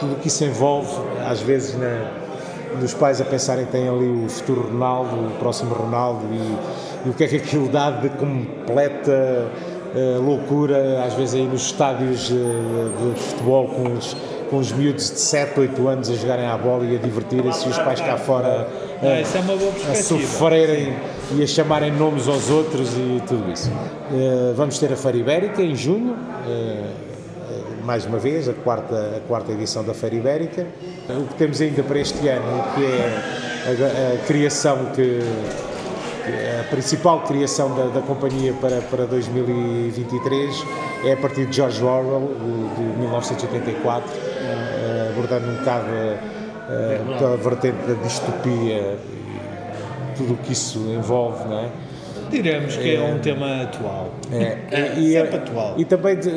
tudo que isso envolve às vezes na, nos pais a pensarem que têm ali o futuro Ronaldo, o próximo Ronaldo e, e o que é que aquilo dá de completa eh, loucura, às vezes aí nos estádios eh, de futebol com os, com os miúdos de 7, 8 anos a jogarem à bola e a divertirem-se e os pais cá fora isso é boa a sofrerem e a chamarem nomes aos outros e tudo isso. Eh, vamos ter a Feira Ibérica em junho, mais uma vez, a quarta, a quarta edição da Feira Ibérica. O que temos ainda para este ano, que é a, a criação que, que a principal criação da, da companhia para, para 2023 é a partir de George Orwell, de, de 1984, eh, abordando um bocado a, a, a vertente da distopia e tudo o que isso envolve, não é? Diremos que é um tema atual. É, É, e, sempre atual. e também de-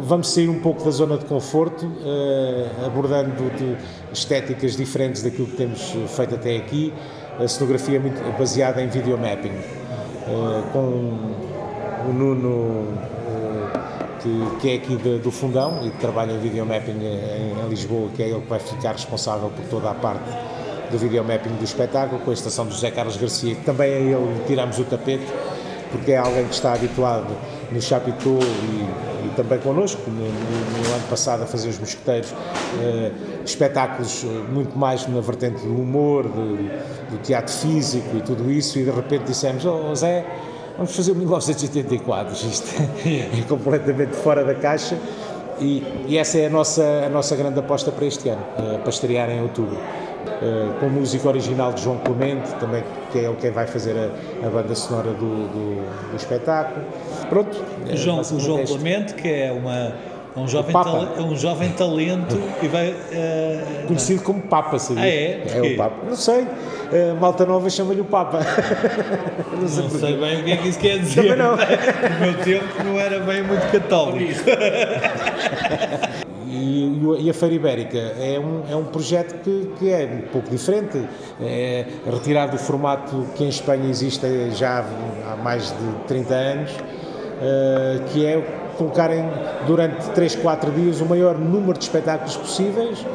vamos sair um pouco da zona de conforto, eh, abordando de estéticas diferentes daquilo que temos feito até aqui. A cenografia é muito baseada em videomapping, eh, com o Nuno, eh, que, que é aqui de- do Fundão e que trabalha em videomapping em, em Lisboa, que é ele que vai ficar responsável por toda a parte do videomapping do espetáculo, com a estação do José Carlos Garcia, que também a ele tiramos o tapete, porque é alguém que está habituado no Chapitão e, e também connosco, no, no- no ano passado a fazer os mosqueteiros, eh, espetáculos eh, muito mais na vertente do humor, de- do teatro físico e tudo isso, e de repente dissemos, oh Zé, vamos fazer o 1984, isto é completamente fora da caixa, e, e essa é a nossa, a nossa grande aposta para este ano, eh, para estrear em outubro. Eh, com música original de João Clemente, também, que é ele quem vai fazer a, a banda sonora do, do, do espetáculo. Pronto. O João, o João é. Clemente, que é uma, é um, jovem é um jovem talento e vai. eh, Conhecido como Papa, sabia? Ah, é? É Porquê? o Papa. Não sei. Eh, Malta Nova chama-lhe o Papa. não sei, porquê. bem o que é que isso quer dizer. Também não. No meu tempo não era bem muito católico. E, e a Feira Ibérica é um, é um projeto que, que é um pouco diferente, é retirado do formato que em Espanha existe já há mais de 30 anos, eh, que é colocarem durante 3, 4 dias o maior número de espetáculos possíveis,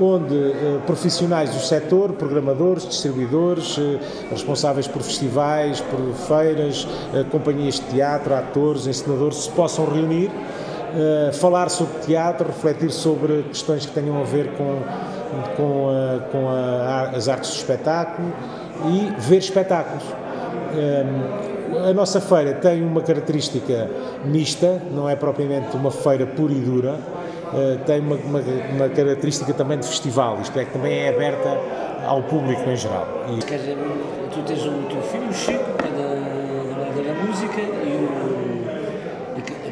onde eh, profissionais do setor, programadores, distribuidores, eh, responsáveis por festivais, por feiras, companhias de teatro, atores, encenadores se possam reunir Uh, falar sobre teatro, refletir sobre questões que tenham a ver com, com, com a- as artes do espetáculo e ver espetáculos. Um, a nossa feira tem uma característica mista, não é propriamente uma feira pura e dura, uh, tem uma, uma- uma característica também de festival, isto é, que também é aberta ao público em geral. E- Quer dizer, tu tens o teu filho, o Chico, que é da, da, música,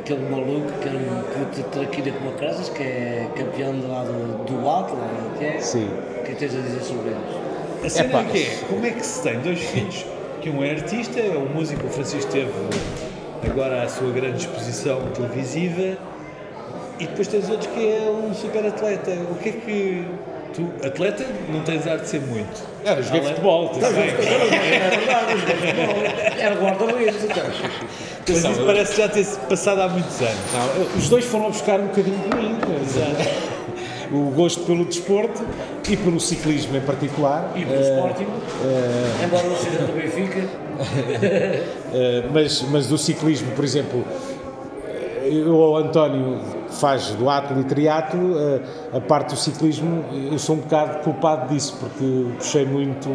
aquele maluco que era um puta traquina como a Casas, que é campeão do lado do alto, lá, que é. Sim. O que é que tens a dizer sobre eles? A cena Epá. é que é, como é que se tem dois filhos, que um é artista, é um músico, o Francisco teve agora a sua grande exposição televisiva, e depois tens outros que é um super atleta. O que é que tu, atleta, não tens ar de ser muito. Ah, joguei Além- futebol, Tá também. É verdade, eu joguei futebol. Era guarda-redes, então. Mas isso parece já ter passado há muitos anos. Não, os dois foram buscar um bocadinho de mim, o gosto pelo desporto e pelo ciclismo em particular. E pelo Eh, Sporting, eh, embora não seja do Benfica. eh, mas, mas do ciclismo, por exemplo, eh, eu ao António que faz do ato e triatlo, eh, a parte do ciclismo, eu sou um bocado culpado disso, porque puxei muito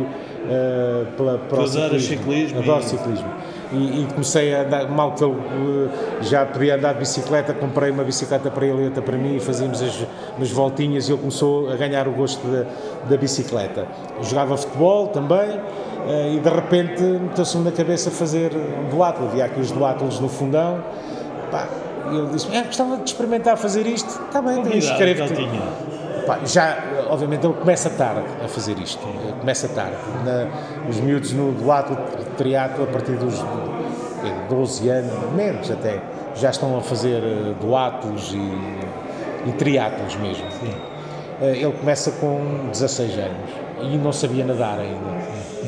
eh, pela, para Tu o adoras ciclismo Adoro e- ciclismo. E, e comecei a andar, mal que ele eh, já podia andar de bicicleta, comprei uma bicicleta para ele e outra para mim e fazíamos as, as voltinhas e ele começou a ganhar o gosto da, da bicicleta. Eu jogava futebol também eh, e de repente meteu-se-me na cabeça fazer um duatlo. Havia aqui os duatlos no fundão. Pá, e ele disse: é, gostava de experimentar fazer isto. Está bem, Com então que idade inscreve-te. que ele tinha? Pá, já, obviamente, ele começa tarde a fazer isto. Começa tarde. Na, os miúdos no duato, triatlo, a partir dos quê, 12 anos, menos até, já estão a fazer eh, duatos e, e triatlos mesmo. Eh, Ele começa com 16 anos e não sabia nadar ainda.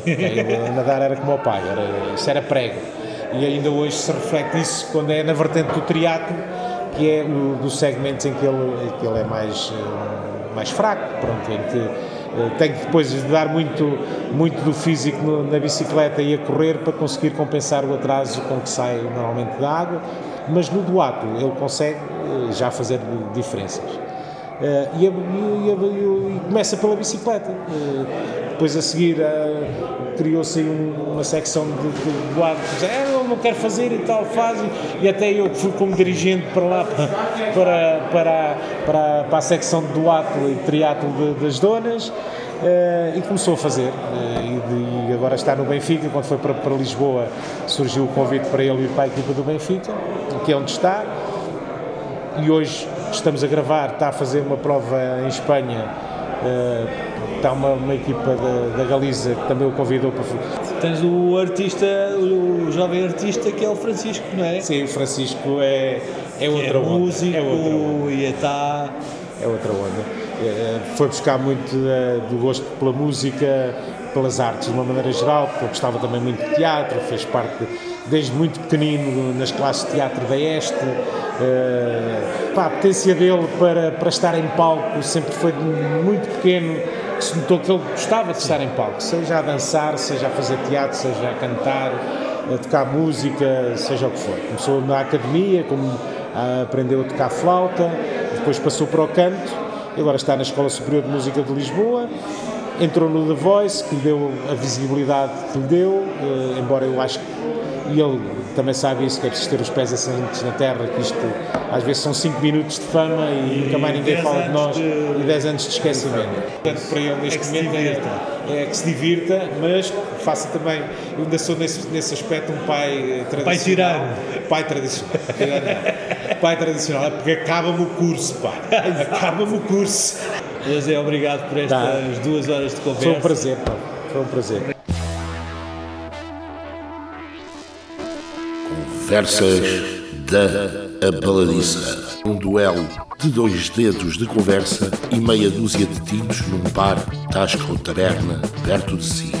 Ele, nadar era como o pai, era, isso era prego. E ainda hoje se reflete isso quando é na vertente do triatlo, que é o do segmento em que ele, em que ele é mais, eh, mais fraco, pronto, em que eh, tem que depois dar muito, muito do físico no- na bicicleta e a correr para conseguir compensar o atraso com que sai normalmente da água. mas no duato ele consegue eh, já fazer diferenças. Eh, e, e- e- começa pela bicicleta. Depois a seguir criou-se um- uma secção de, de duato, é, eu não quero fazer e tal, faz, e, até eu fui como dirigente para lá, para, para, para, para a secção de duato e triatlo das donas, eh, e começou a fazer. eh, e, e agora está no Benfica. Quando foi para, para Lisboa, surgiu o convite para ele ir para a equipa do Benfica, que é onde está. E hoje estamos a gravar, está a fazer uma prova em Espanha. eh, está uma, uma equipa da, da Galiza que também o convidou para. Tens o artista, o jovem artista que é o Francisco, não é? Sim, o Francisco é, é Que outra onda. músico é outra onda. e está. é outra onda. Eh, Foi buscar muito do gosto pela música, pelas artes de uma maneira geral, porque eu gostava também muito de teatro, fez parte desde muito pequenino nas classes de teatro da Este. Pá, a potência dele para, para estar em palco sempre foi muito pequeno, que se notou que ele gostava de estar em palco, seja a dançar, seja a fazer teatro, seja a cantar, a tocar música, seja o que for. Começou na academia, como ah, aprendeu a tocar flauta, depois passou para o canto, e agora está na Escola Superior de Música de Lisboa, entrou no The Voice, que lhe deu a visibilidade que lhe deu, eh, embora eu acho que e ele também sabe isso, que é preciso ter os pés assentes na terra, que isto às vezes são 5 minutos de fama e, nunca mais ninguém 10 fala de nós de- e 10 anos de esquecimento. Portanto, para ele neste se momento é, é que se divirta, mas faça também, eu ainda sou nesse, nesse aspecto um pai eh, tradicional. tirano. Pai tradicional. Pai tradicional, é porque acaba-me o curso, pá. Acaba-me o curso. José, obrigado por estas Tá. duas horas de conversa. Foi um prazer, pá. Foi um prazer. Conversas da Abaladiça. Um duelo de dois dedos de conversa e meia dúzia de tintos num bar, tasca ou taberna perto de si.